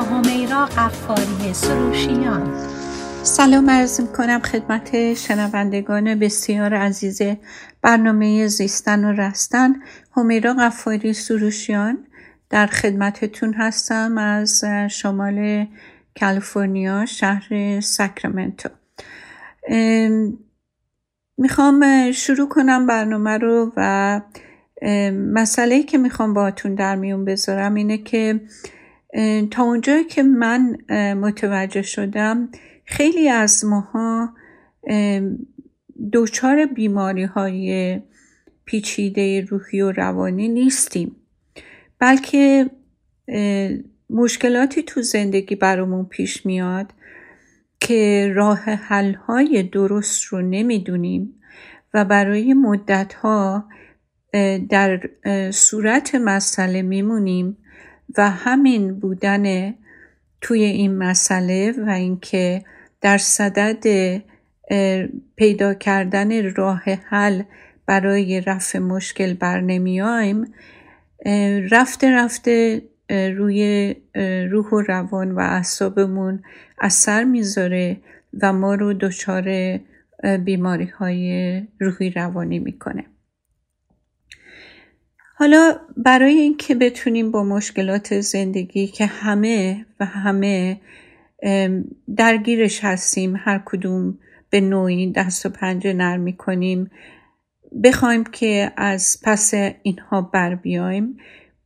همیرا قفاری سروشیان. سلام عرض کنم خدمت شنوندگان بسیار عزیز برنامه زیستن و رستن. همیرا قفاری سروشیان در خدمتتون هستم از شمال کالیفرنیا شهر ساکرامنتو. می‌خوام شروع کنم برنامه رو و مسئله که می‌خوام باهاتون در میون بذارم اینه که تا اونجایی که من متوجه شدم خیلی از ماها دچار بیماری های پیچیده روحی و روانی نیستیم. بلکه مشکلاتی تو زندگی برامون پیش میاد که راه حل های درست رو نمی‌دونیم و برای مدت ها در صورت مسئله میمونیم و همین بودن توی این مسئله و اینکه در صدد پیدا کردن راه حل برای رفع مشکل بر نمیایم رفته رفته روی روح و روان و اعصابمون اثر می‌ذاره و ما رو دچار بیماری های روحی روانی می‌کنه. حالا برای اینکه بتونیم با مشکلات زندگی که همه و همه درگیرش هستیم هر کدوم به نوعی دست و پنجه نرم می‌کنیم بخوایم که از پس اینها بر بیایم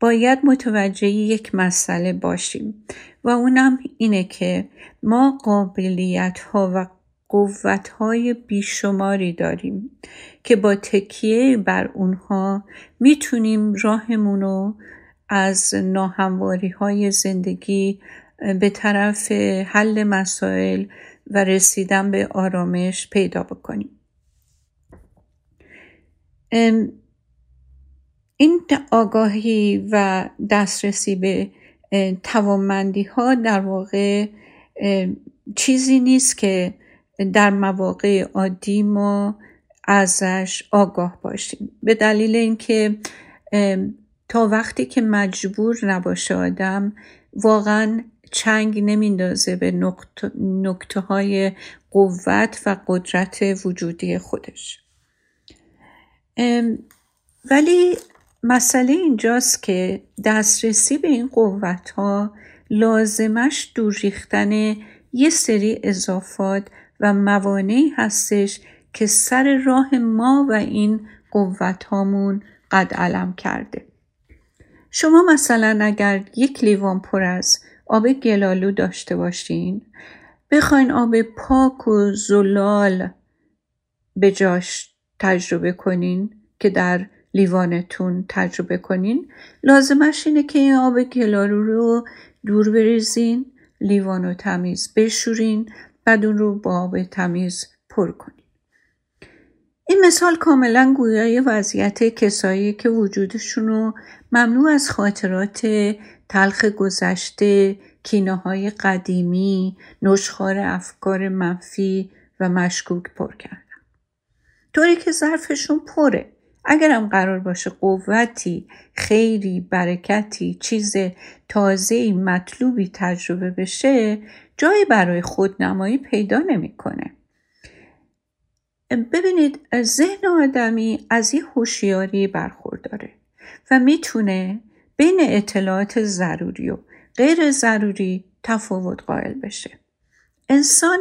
باید متوجه یک مسئله باشیم و اونم اینه که ما قابلیت ها و قوت های بیشماری داریم. که با تکیه بر اونها می‌تونیم راهمون رو از ناهمواری های زندگی به طرف حل مسائل و رسیدن به آرامش پیدا بکنیم. این آگاهی و دسترسی به توانمندی ها در واقع چیزی نیست که در مواقع عادی ما ازش آگاه باشیم. به دلیل اینکه تا وقتی که مجبور نباشه آدم واقعا چنگ نمیندازه به نکته های قوت و قدرت وجودی خودش. ولی مسئله اینجاست که دسترسی به این قوت ها لازمش دور ریختن یه سری اضافات و موانعی هستش که سر راه ما و این قوت هامون قد علم کرده. شما مثلا اگر یک لیوان پر از آب گلالو داشته باشین بخواین آب پاک و زلال به جاش تجربه کنین که در لیوانتون تجربه کنین. لازمش اینه که این آب گلالو رو دور بریزین لیوان رو تمیز بشورین بعد اون رو با آب تمیز پر کنین. این مثال کاملا گویای وضعیت کسایی که وجودشون رو ممنوع از خاطرات تلخ گذشته کینه های قدیمی نشخار افکار منفی و مشکوک پر کردن. طوری که ظرفشون پره. اگرم قرار باشه قوتی خیری برکتی چیز تازه‌ای مطلوبی تجربه بشه جایی برای خودنمایی پیدا نمی‌کنه. ببینید ذهن آدمی از یه هوشیاری برخورداره و می‌تونه بین اطلاعات ضروری و غیر ضروری تفاوت قائل بشه. انسان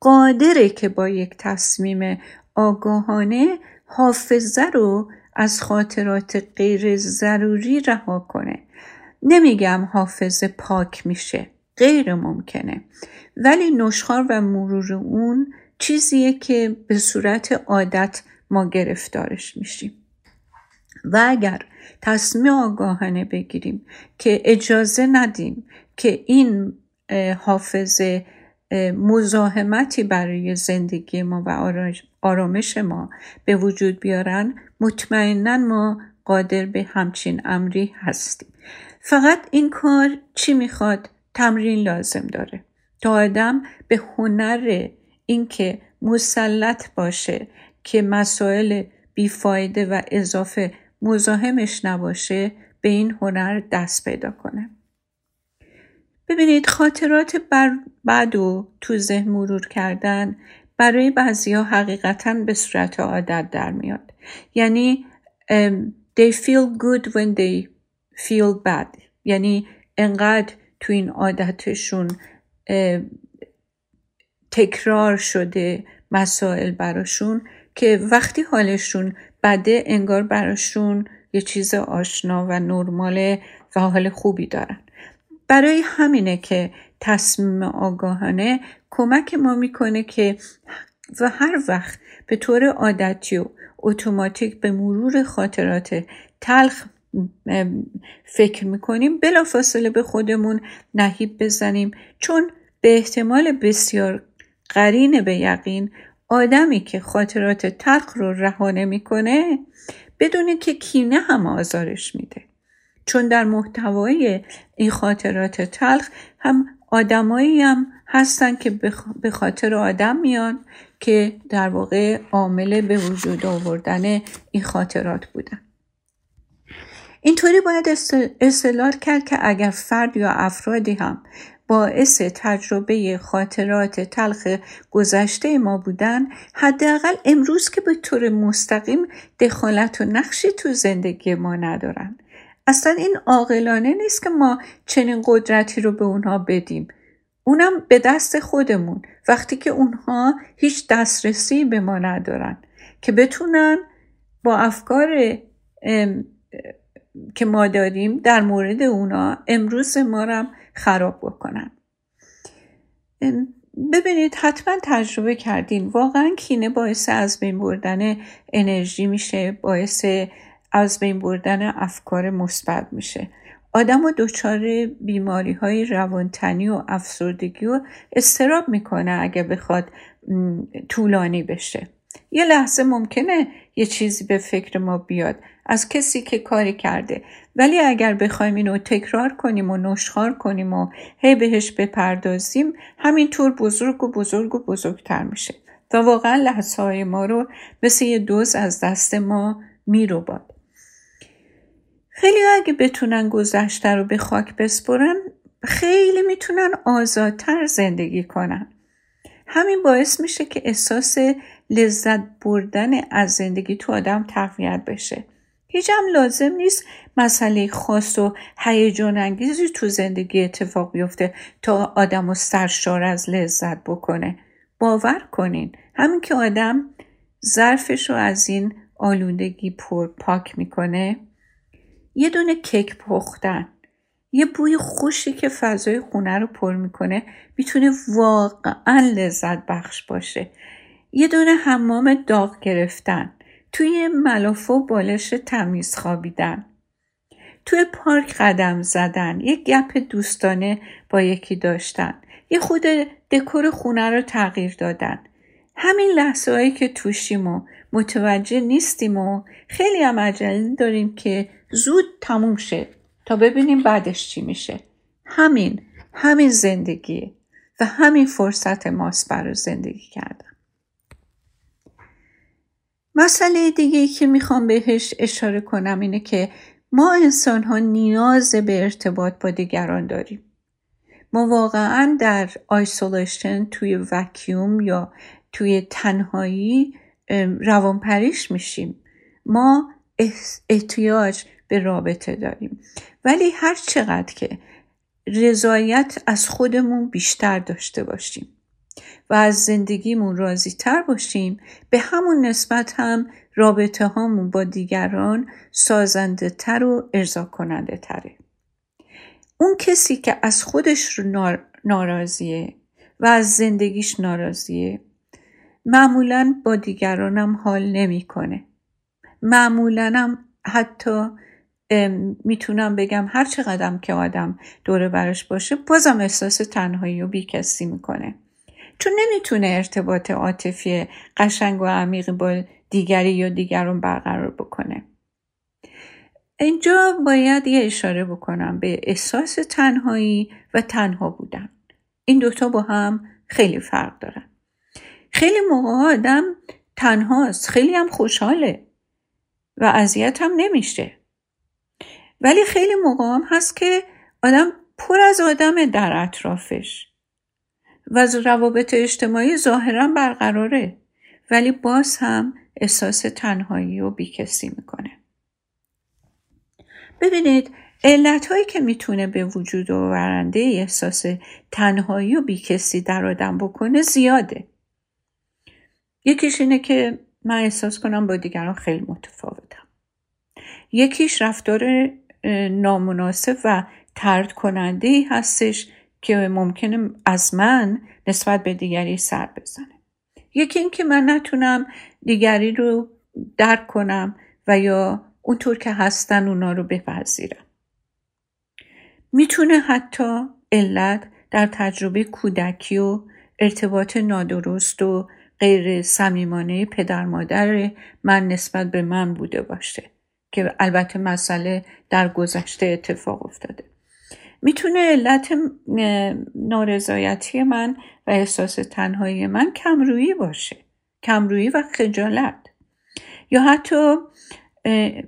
قادره که با یک تصمیم آگاهانه حافظه رو از خاطرات غیر ضروری رها کنه. نمیگم حافظه پاک میشه غیر ممکنه ولی نشخار و مرور اون چیزیه که به صورت عادت ما گرفتارش میشیم. و اگر تصمیم آگاهانه بگیریم که اجازه ندیم که این حافظه مزاحمتی برای زندگی ما و آرامش ما به وجود بیارن مطمئنا ما قادر به همچین امری هستیم. فقط این کار چی می‌خواد؟ تمرین لازم داره. تا آدم به هنر اینکه مسلط باشه که مسائل بیفایده و اضافه مزاحمش نباشه به این هنر دست پیدا کنه. ببینید خاطرات بر بد و تو ذهن مرور کردن برای بعضی ها حقیقتا به صورت عادت در میاد. یعنی they feel good when they feel bad. یعنی انقدر تو این عادتشون تکرار شده مسائل براشون که وقتی حالشون بده انگار براشون یه چیز آشنا و نرماله و حال خوبی دارن. برای همینه که تصمیم آگاهانه کمک ما می‌کنه که و هر وقت به طور عادتی و اتوماتیک به مرور خاطرات تلخ فکر می‌کنیم بلافاصله به خودمون نهیب بزنیم. چون به احتمال بسیار قرین به یقین آدمی که خاطرات تلخ رو رها نمی‌کنه بدون که کینه هم آزارش میده. چون در محتوای این خاطرات تلخ هم آدمایی هم هستن که به خاطر آدم میان که در واقع عامل به وجود آوردن این خاطرات بودن. اینطوری باید استدلال کرد که اگر فرد یا افرادی هم باعث تجربه خاطرات تلخ گذشته ما بودن حداقل امروز که به طور مستقیم دخالت و نقشی تو زندگی ما ندارن. اصلا این عاقلانه نیست که ما چنین قدرتی رو به اونها بدیم. اونم به دست خودمون وقتی که اونها هیچ دسترسی به ما ندارن که بتونن با افکار که ما داریم در مورد اونا امروز ما رو خراب بکنن. ببینید حتما تجربه کردین. واقعا کینه باعث از بین بردن انرژی میشه باعث از بین بردن افکار مثبت میشه. آدم و دچار بیماری های روانتنی و افسردگی و استراب می‌کنه اگه بخواد طولانی بشه. یه لحظه ممکنه یه چیزی به فکر ما بیاد از کسی که کاری کرده. ولی اگر بخوایم اینو تکرار کنیم و نشخار کنیم و هی بهش بپردازیم همینطور بزرگ و بزرگ و بزرگتر میشه و واقعا لحظه های ما رو مثل یه دوز از دست ما میرو باد خیلی اگه بتونن گذشته رو به خاک بسپرن خیلی می‌تونن آزادتر زندگی کنن. همین باعث میشه که احساس لذت بردن از زندگی تو آدم تقویت بشه. هیچ هم لازم نیست مسئله خاص و هیجان انگیزی تو زندگی اتفاق بیفته تا آدم و سرشار از لذت بکنه. باور کنین همین که آدم ظرفش رو از این آلودگی پر پاک می‌کنه یه دونه کیک پختن یه بوی خوشی که فضای خونه رو پر می‌کنه می‌تونه واقعا لذت بخش باشه. یه دونه حمام داغ گرفتن. توی ملافه و بالش تمیز خوابیدن توی پارک قدم زدن. یه گپ دوستانه با یکی داشتن. یه خود دکور خونه رو تغییر دادن. همین لحظه هایی که توشیم و متوجه نیستیم و خیلی هم عجله داریم که زود تموم شه تا ببینیم بعدش چی میشه. همین همین زندگیه و همین فرصت ماست برای زندگی کردن. مسئله دیگه که می‌خوام بهش اشاره کنم اینه که ما انسان ها نیاز به ارتباط با دیگران داریم. ما واقعا در آیسولیشن توی وکیوم یا توی تنهایی روانپریش میشیم. ما احتیاج به رابطه داریم. ولی هر چقدر که رضایت از خودمون بیشتر داشته باشیم و از زندگیمون راضی تر باشیم به همون نسبت هم رابطه هامون با دیگران سازنده تر و ارضا کننده تره. اون کسی که از خودش رو ناراضیه و از زندگیش ناراضیه معمولا با دیگرانم حال نمی‌کنه. معمولا هم حتی می‌تونم بگم هر چقدر که آدم دوره برش باشه بازم احساس تنهایی و بیکسی می‌کنه. چون نمی‌تونه ارتباط عاطفی قشنگ و عمیقی با دیگری یا دیگران برقرار بکنه. اینجا باید یه اشاره بکنم به احساس تنهایی و تنها بودن. این دوتا با هم خیلی فرق دارن. خیلی موقع آدم تنهاست خیلی هم خوشحاله و اذیت هم نمیشه. ولی خیلی موقع هم هست که آدم پر از آدم در اطرافش. و روابط اجتماعی ظاهرا برقراره ولی باز هم احساس تنهایی و بیکسی می‌کنه. ببینید علت هایی که می‌تونه به وجود آورنده احساس تنهایی و بیکسی در آدم بکنه زیاده. یکیش اینه که من احساس کنم با دیگران خیلی متفاوتم. یکیش رفتار نامناسب و ترد کننده ای هستش که ممکنه از من نسبت به دیگری سر بزنه. یکی این که من نتونم دیگری رو درک کنم و یا اونطور که هستن اونا رو بپذیرم. می‌تونه حتی علت در تجربه کودکی و ارتباط نادرست و غیر صمیمانه پدر مادر من نسبت به من بوده باشه که البته مسئله در گذشته اتفاق افتاده. می‌تونه علت نارضایتی من و احساس تنهایی من کمرویی باشه. کمرویی و خجالت. یا حتی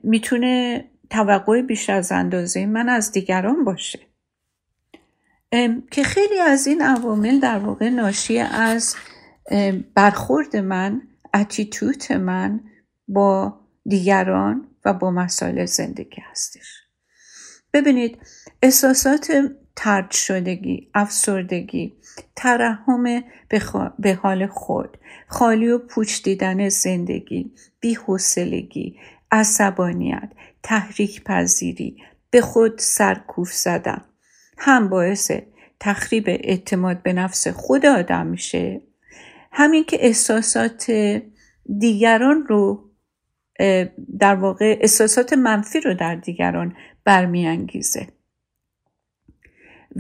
می‌تونه توقع بیش از اندازه من از دیگران باشه. که خیلی از این عوامل در واقع ناشی از برخورد من اتیتوت من با دیگران و با مسائل زندگی هستش. ببینید احساسات ترد شدگی افسردگی ترحم به حال خود خالی و پوچ دیدن زندگی بیحوصلگی عصبانیت تحریک پذیری به خود سرکوف زدن. هم باعث تخریب اعتماد به نفس خود آدم میشه. همین که احساسات دیگران رو در واقع احساسات منفی رو در دیگران برمیانگیزه.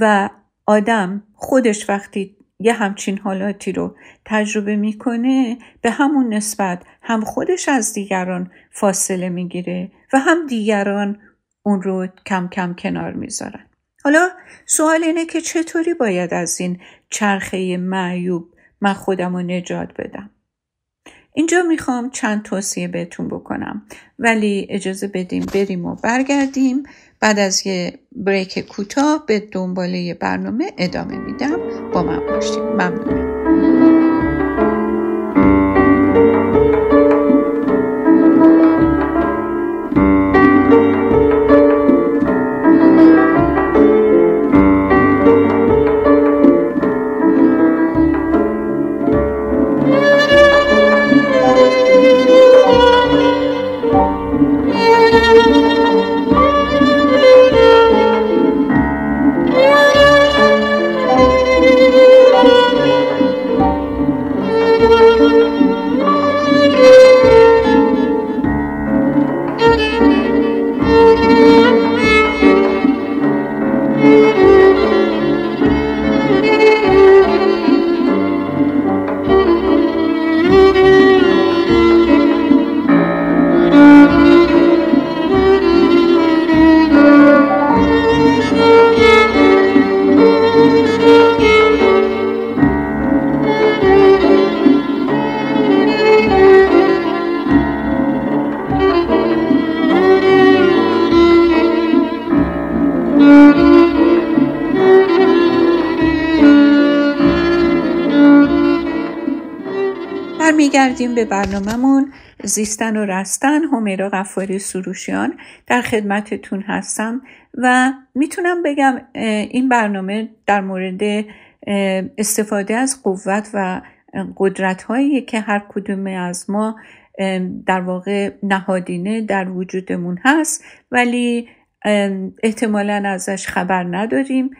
و آدم خودش وقتی یه همچین حالاتی رو تجربه می‌کنه به همون نسبت هم خودش از دیگران فاصله می‌گیره و هم دیگران اون رو کم کم کنار می‌ذارن. حالا سوال اینه که چطوری باید از این چرخه معیوب من خودم رو نجات بدم؟ اینجا می‌خوام چند توصیه بهتون بکنم. ولی اجازه بدیم بریم و برگردیم. بعد از یه بریک کوتاه به دنباله برنامه ادامه میدم. با من باشیم ممنونم. به برنامهمون زیستن و رستن همیرا غفاری سروشیان در خدمتتون هستم و می‌تونم بگم این برنامه در مورد استفاده از قوت و قدرت هایی که هر کدوم از ما در واقع نهادینه در وجودمون هست ولی احتمالا ازش خبر نداریم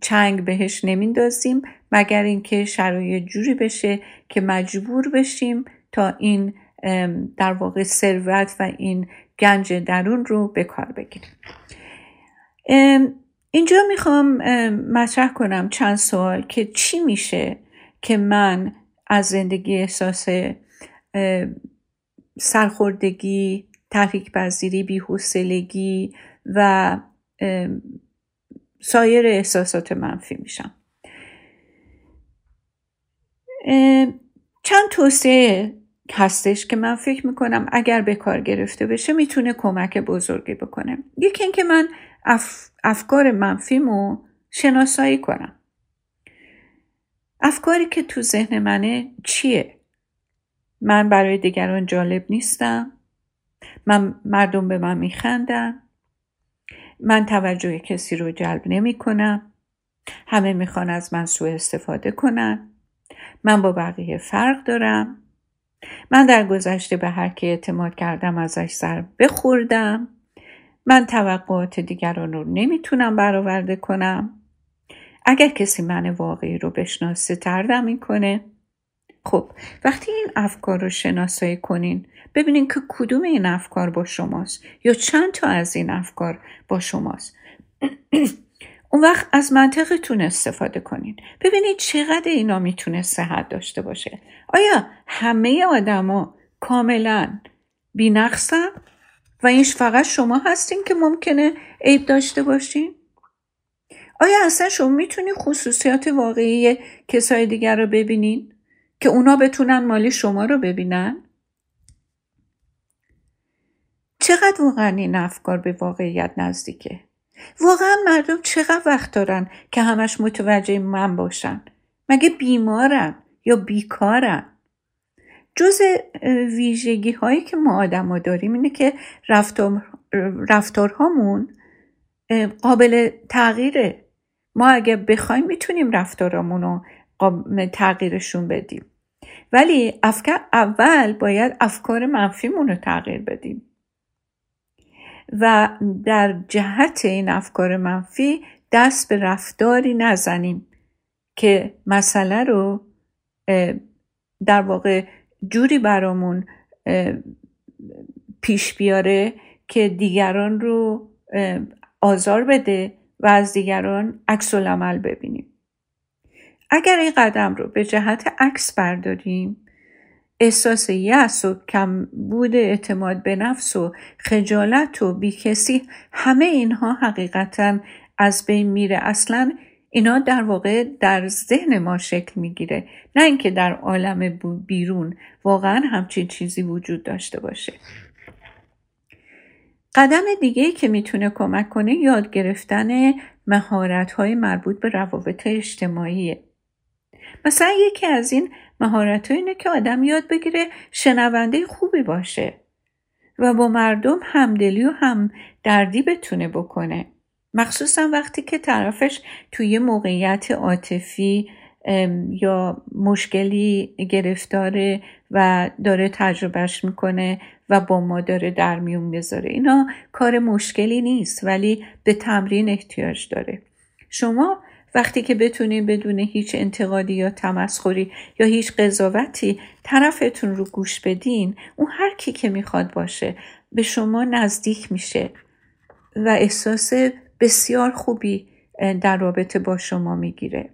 چنگ بهش نمیندازیم. مگر اینکه شرایط جوری بشه که مجبور بشیم تا این در واقع ثروت و این گنج درون رو به کار بگیریم. اینجا می‌خوام مطرح کنم چند سوال که چی میشه که من از زندگی احساس سرخوردگی تحریک پذیری بیحوصلگی و سایر احساسات منفی میشم. چند توصیه هستش که من فکر می‌کنم اگر به کار گرفته بشه می‌تونه کمک بزرگی بکنه. یکی اینکه من اف... افکار منفیمو شناسایی کنم. افکاری که تو ذهن منه چیه؟ من برای دیگران جالب نیستم. من مردم به من میخندن. من توجه کسی رو جلب نمی کنم همه می‌خوان از من سوء استفاده کنن. من با بقیه فرق دارم. من در گذشته به هر کی اعتماد کردم ازش سر بخوردم. من توقعات دیگران رو نمی‌تونم برآورده کنم. اگر کسی من واقعی رو بشناسه تردم می‌کنه. خب وقتی این افکار رو شناسایی کنین ببینین که کدوم این افکار با شماست یا چند تا از این افکار با شماست. اون وقت از منطقتون استفاده کنین. ببینید چقدر اینا می‌تونه صحت داشته باشه. آیا همه آدما کاملا بینقصن و اینش فقط شما هستین که ممکنه عیب داشته باشین؟ آیا اصلا شما می‌تونید خصوصیات واقعی کسای دیگر رو ببینین که اونا بتونن مالی شما رو ببینن؟ چقدر واقعا این افکار به واقعیت نزدیکه؟ واقعا مردم چقدر وقت دارن که همش متوجه من باشن؟ مگه بیمارن یا بیکارن؟ جز ویژگی هایی که ما آدم داریم اینه که رفتار رفتارهامون قابل تغییره. ما اگه بخوایم می‌تونیم رفتارامون رو تغییرشون بدیم. ولی افکار اول باید افکار منفیمون رو تغییر بدیم. و در جهت این افکار منفی دست به رفتاری نزنیم که مسئله رو در واقع جوری برامون پیش بیاره که دیگران رو آزار بده و از دیگران عکس عمل ببینیم. اگر این قدم رو به جهت عکس برداریم احساس یأس و کمبود اعتماد به نفس و خجالت و بیکسی همه اینها حقیقتا از بین میره. اصلا اینا در واقع در ذهن ما شکل می‌گیره. نه اینکه در عالم بیرون واقعا همچین چیزی وجود داشته باشه. قدم دیگه ای که می‌تونه کمک کنه یاد گرفتن مهارت های مربوط به روابط اجتماعیه. مثلا یکی از این مهارت اینه که آدم یاد بگیره شنونده خوبی باشه و با مردم همدلی و هم دردی بتونه بکنه. مخصوصا وقتی که طرفش توی موقعیت عاطفی یا مشکلی گرفتاره و داره تجربهش می‌کنه و با ما داره در میون بذاره اینا کار مشکلی نیست ولی به تمرین احتیاج داره. شما وقتی که بتونین بدون هیچ انتقادی یا تمسخری یا هیچ قضاوتی طرفتون رو گوش بدین اون هر کی که می‌خواد باشه به شما نزدیک میشه و احساس بسیار خوبی در رابطه با شما می‌گیره.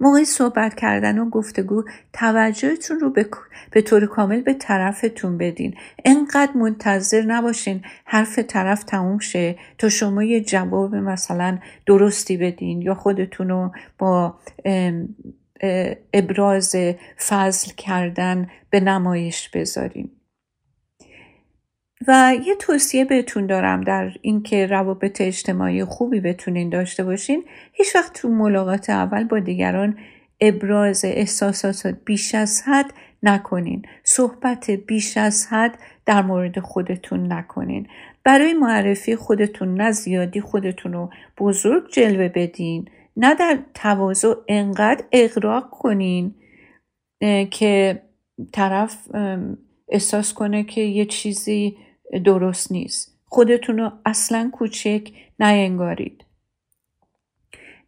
موقع صحبت کردن و گفتگو توجهتون رو به, به طور کامل به طرفتون بدین. انقدر منتظر نباشین حرف طرف تموم شه تا شما یه جواب مثلا درستی بدین یا خودتون رو با ابراز فضل کردن به نمایش بذارین. و یه توصیه بهتون دارم در اینکه روابط اجتماعی خوبی بتونین داشته باشین. هیچ وقت تو ملاقات اول با دیگران ابراز احساسات بیش از حد نکنین. صحبت بیش از حد در مورد خودتون نکنین. برای معرفی خودتون نه زیادی خودتون رو بزرگ جلوه بدین. نه در تواضع انقدر اغراق کنین که طرف احساس کنه که یه چیزی درست نیست. خودتون رو اصلا کوچک نینگارید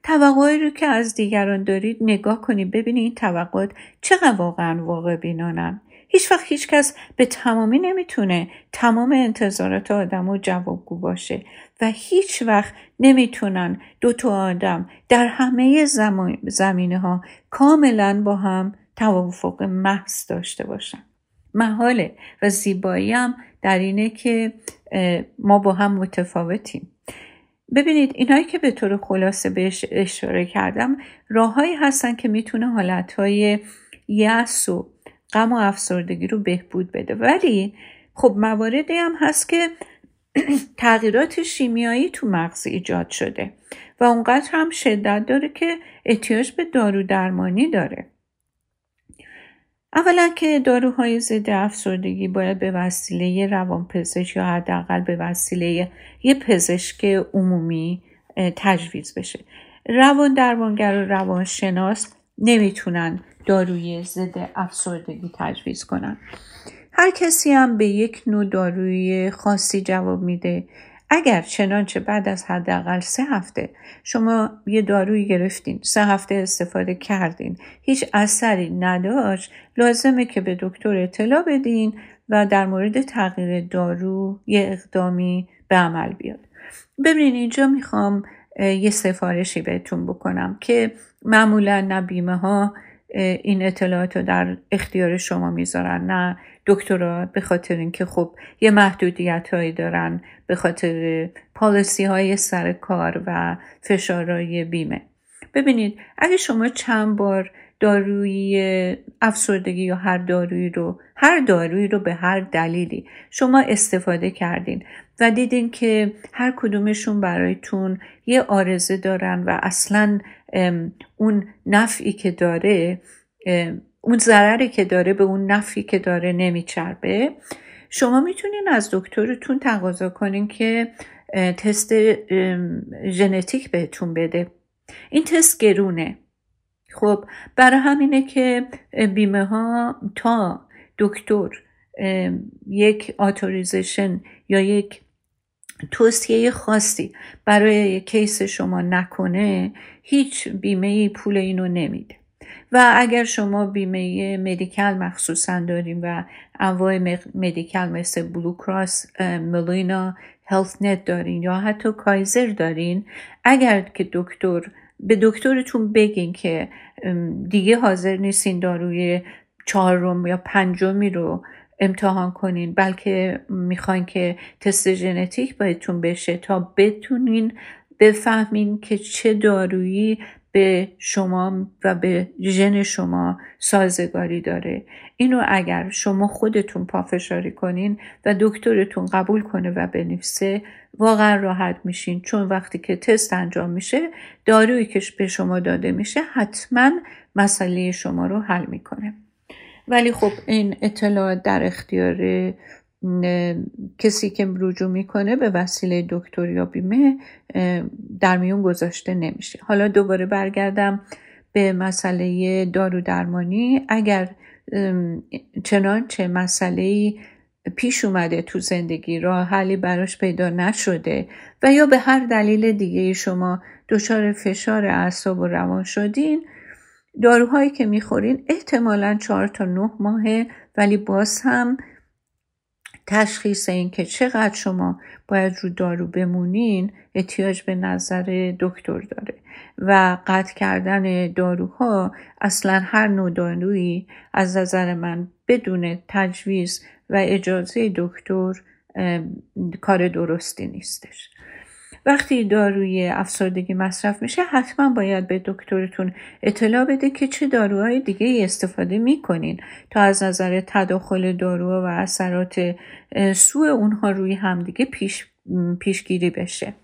توقعی رو که از دیگران دارید نگاه کنید ببینید این توقعات چقدر واقعا واقع بینانن. هیچ وقت هیچ کس به تمامی نمی‌تونه تمام انتظارات آدم و جوابگو باشه و هیچ وقت نمی‌تونن دو تا آدم در همه زمینه ها کاملا با هم توافق محض داشته باشن. محاله و زیبایی هم در اینه که ما با هم متفاوتیم. ببینید اینایی که به طور خلاصه بهش اشاره کردم راههایی هستن که می‌تونه حالتهای یأس و غم و افسردگی رو بهبود بده. ولی خب مواردی هم هست که تغییرات شیمیایی تو مغز ایجاد شده و اونقدر هم شدت داره که احتیاج به دارو درمانی داره. اولا که داروهای ضد افسردگی باید به وسیله روانپزشک یا حداقل به وسیله یه پزشک عمومی تجویز بشه. روان درمانگر و روانشناس نمی‌تونن داروی ضد افسردگی تجویز کنن. هر کسی هم به یک نوع داروی خاصی جواب میده اگر چنانچه بعد از حداقل سه هفته شما یه دارویی گرفتین سه هفته استفاده کردین هیچ اثری نداشت لازمه که به دکتر اطلاع بدین و در مورد تغییر دارو یه اقدامی به عمل بیاد. ببینین اینجا می‌خوام یه سفارشی بهتون بکنم که معمولا نه بیمه ها این اطلاعات رو در اختیار شما می‌ذارن نه دکترا به خاطر اینکه خب یه محدودیت هایی دارن به خاطر پالیسی های سر کار و فشارهای بیمه. ببینید اگه شما چند بار داروی افسردگی یا هر دارویی رو هر دارویی رو به هر دلیلی شما استفاده کردین و دیدین که هر کدومشون برایتون یه آرزه دارن و اصلا اون نفعی که داره اون ضرری که داره به اون نفعی که داره نمیچربه. شما می‌تونین از دکترتون تقاضا کنین که تست ژنتیک بهتون بده. این تست گرونه. خب برای همینه که بیمه ها تا دکتر یک authorization یا یک توصیه خاصی برای case شما نکنه هیچ بیمه پول اینو نمیده. و اگر شما بیمه مدیکل مخصوصا داریم و انواع مدیکل مثل بلو کراس ملینا هلت نت دارین یا حتی کایزر دارین اگر که دکتر به دکترتون بگین که دیگه حاضر نیستین داروی چهارم یا پنجمی رو امتحان کنین بلکه می‌خواین که تست ژنتیک بهتون بشه تا بتونین بفهمین که چه دارویی به شما و به ژن شما سازگاری داره. اینو اگر شما خودتون پافشاری کنین و دکترتون قبول کنه و بنویسه واقعا راحت میشین. چون وقتی که تست انجام میشه دارویی که به شما داده میشه حتما مسئله شما رو حل می‌کنه. ولی خب این اطلاعات در اختیار کسی که رجوع می‌کنه به وسیله دکتر یا بیمه در میون گذاشته نمیشه. حالا دوباره برگردم به مسئله دارو درمانی اگر چنانچه مسئله پیش اومده تو زندگی راه حلی براش پیدا نشده و یا به هر دلیل دیگه شما دچار فشار اعصاب و روان شدین داروهایی که می‌خورین احتمالا چهار تا نه ماهه ولی باز هم تشخیص این که چقدر شما باید رو دارو بمونین احتیاج به نظر دکتر داره و قطع کردن داروها اصلا هر نوع دارویی از نظر من بدون تجویز و اجازه دکتر کار درستی نیستش. وقتی داروی افسردگی مصرف میشه حتما باید به دکترتون اطلاع بده که چه داروهای دیگه استفاده می‌کنین تا از نظر تداخل دارو و اثرات سوء اونها روی همدیگه پیش پیشگیری بشه.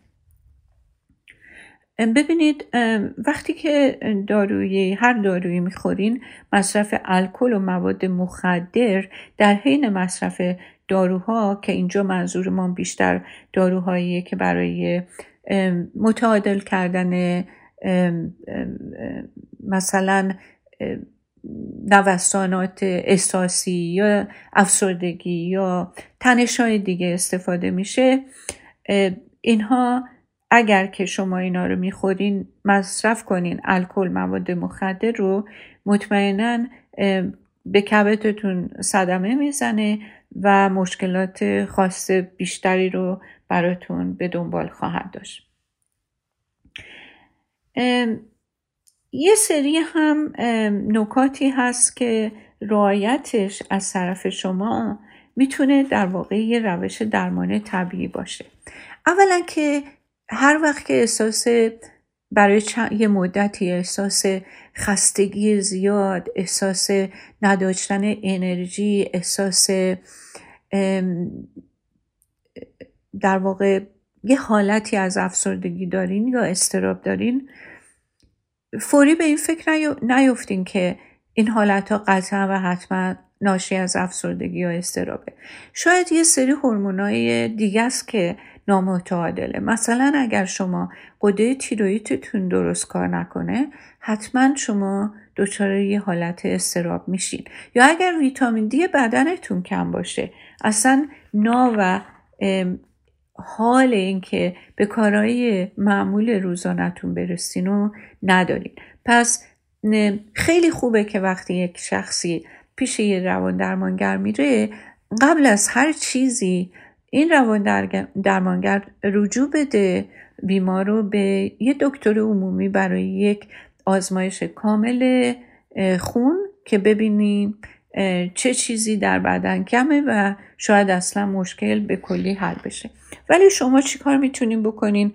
ببینید وقتی که داروی هر دارویی می‌خورین مصرف الکل و مواد مخدر در حین مصرف داروها که اینجا منظور ما بیشتر داروهایی که برای متعادل کردن مثلا نوسانات احساسی یا افسردگی یا تنش های دیگه استفاده میشه. اینها اگر که شما اینا رو می‌خورین مصرف کنین الکل مواد مخدر رو مطمئنا به کبدتون صدمه می‌زنه و مشکلات خاص بیشتری رو براتون به دنبال خواهد داشت. یه سری هم نکاتی هست که رعایتش از طرف شما می‌تونه در واقع یه روش درمان طبیعی باشه. اولا که هر وقت که احساس برای یه مدتی احساس خستگی زیاد احساس نداشتن انرژی احساس در واقع یه حالتی از افسردگی دارین یا استراب دارین. فوری به این فکر نیفتین که این حالت ها قطعا و حتما ناشی از افسردگی یا استرابه. شاید یه سری هورمونای دیگه است که نامتعادله. مثلا اگر شما قده تیرویدتون درست کار نکنه حتما شما دچار یه حالت استراب میشین. یا اگر ویتامین دی بدنتون کم باشه اصلا نا و حال اینکه به کارهای معمول روزانتون برسین و ندارین. پس خیلی خوبه که وقتی یک شخصی پیش یه روان درمانگر میره قبل از هر چیزی این روان درمانگر رجوع بده بیمار رو به یه دکتر عمومی برای یک آزمایش کامل خون که ببینیم چه چیزی در بدن کمه و شاید اصلا مشکل به کلی حل بشه. ولی شما چیکار می‌تونین بکنین؟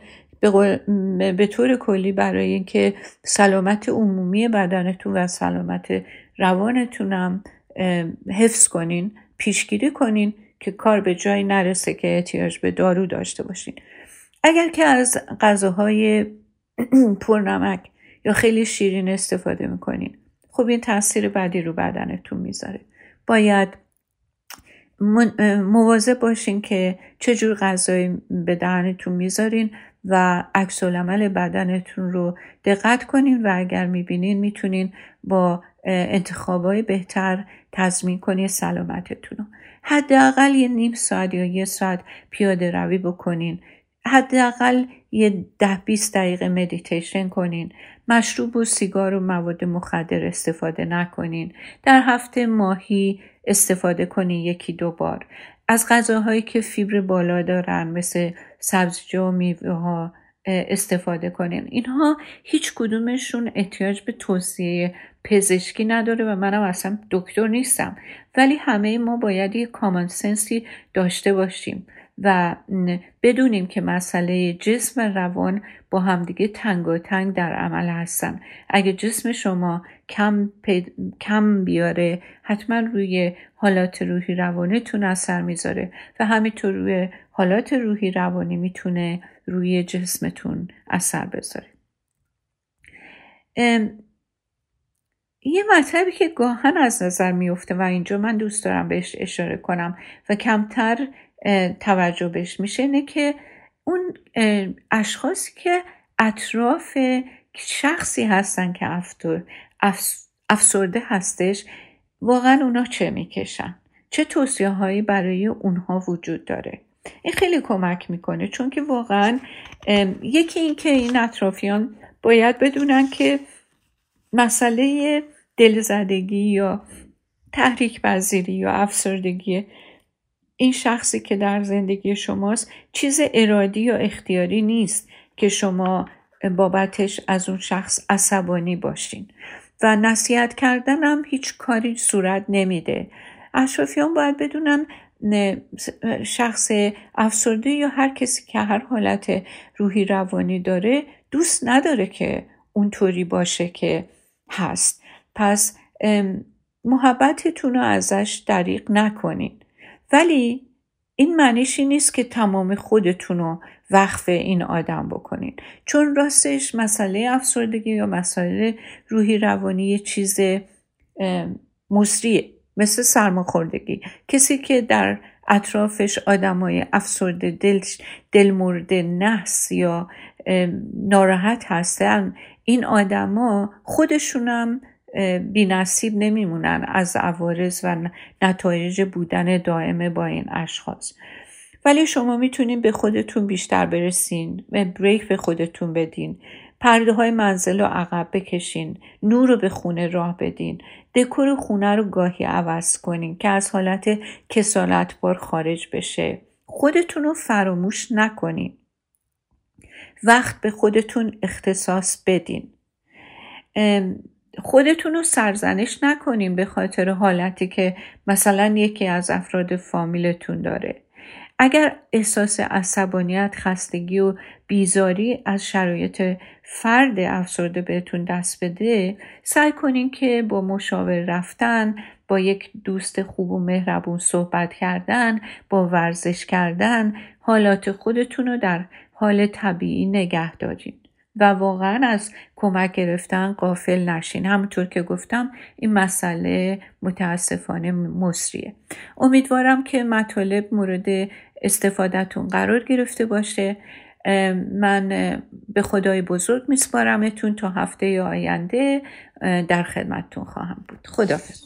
به طور کلی برای اینکه سلامت عمومی بدنتون و سلامت روانتونم حفظ کنین پیشگیری کنین که کار به جایی نرسه که احتیاج به دارو داشته باشین. اگر که از غذاهای پرنمک یا خیلی شیرین استفاده می‌کنین خب این تاثیر بدی رو بدنتون می‌ذاره. باید مواظب باشین که چجور غذایی به دهنتون می‌ذارین و عکس بدنتون رو دقت کنین و اگر می‌بینین می‌تونین با انتخابای بهتر تضمین کنین سلامتتون رو. حداقل یه نیم ساعت یا یه ساعت پیاده روی بکنین. حداقل یه ده 20 دقیقه مدیتیشن کنین. مشروب و سیگار و مواد مخدر استفاده نکنین. در هفته ماهی استفاده کنین یکی دو بار. از غذاهایی که فیبر بالا دارن مثل سبزیجات و میوه ها استفاده کنین. اینها هیچ کدومشون احتیاج به توصیه پزشکی نداره و منم اصلا دکتر نیستم. ولی همه ما باید یه کامن سنسی داشته باشیم و بدونیم که مسئله جسم و روان با همدیگه تنگ در عمل هستن. اگه جسم شما کم, کم بیاره حتما روی حالات روحی روانیتون اثر می‌ذاره و همینطور روی حالات روحی روانی می‌تونه روی جسمتون اثر بذاره. یه مطلبی که گاهن از نظر میفته و اینجا من دوست دارم بهش اشاره کنم و کمتر توجه بهش میشه اینه که اون اشخاصی که اطراف شخصی هستن که افسرده هستش واقعا اونا چه می‌کشن؟ چه توصیه هایی برای اونها وجود داره؟ این خیلی کمک می‌کنه چون که واقعا یکی این که این اطرافیان باید بدونن که مسئله دلزدگی یا تحریک پذیری یا افسردگی این شخصی که در زندگی شماست چیز ارادی یا اختیاری نیست که شما بابتش از اون شخص عصبانی باشین. و نصیحت کردن هم هیچ کاری صورت نمیده. اشرافیان باید بدونن شخص افسرده یا هر کسی که هر حالت روحی روانی داره دوست نداره که اونطوری باشه که هست. پس محبتتون رو ازش دریق نکنین. ولی این معنیشی نیست که تمام خودتون رو وقف این آدم بکنین. چون راستش مسئله افسردگی یا مسئله روحی روانی یه چیز مصریه مثل سرماخوردگی. کسی که در اطرافش آدمای افسرده دل, دل مورد نحس یا ناراحت هستن این آدما خودشونم بی نصیب نمیمونن از عوارض و نتایج بودن دائمه با این اشخاص. ولی شما می‌تونین به خودتون بیشتر برسین و بریک به خودتون بدین. پرده های منزل رو عقب بکشین نور رو به خونه راه بدین. دکور خونه رو گاهی عوض کنین که از حالت کسالت بار خارج بشه. خودتون رو فراموش نکنین. وقت به خودتون اختصاص بدین. خودتون رو سرزنش نکنین به خاطر حالتی که مثلا یکی از افراد فامیلتون داره. اگر احساس عصبانیت خستگی و بیزاری از شرایط فرد افسرده بهتون دست بده سعی کنین که با مشاور رفتن با یک دوست خوب و مهربون صحبت کردن با ورزش کردن حالات خودتون رو در حال طبیعی نگه دارین. و واقعا از کمک گرفتن قافل نشین. همونطور که گفتم این مسئله متاسفانه مصریه. امیدوارم که مطالب مورد استفادهتون قرار گرفته باشه. من به خدای بزرگ میسپارمتون تا هفته آینده در خدمتتون خواهم بود. خدافظ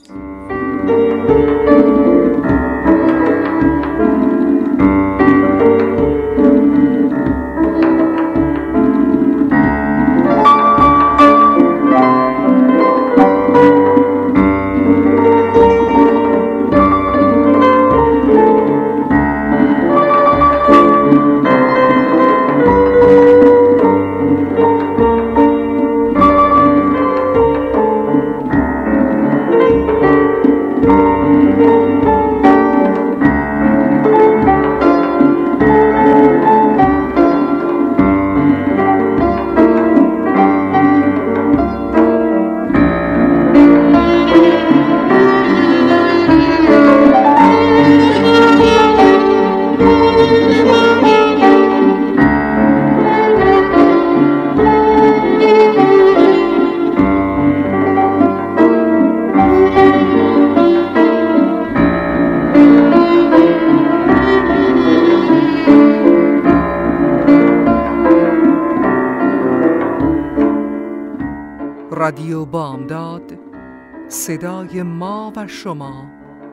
شما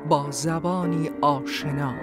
با زبانی آشنا.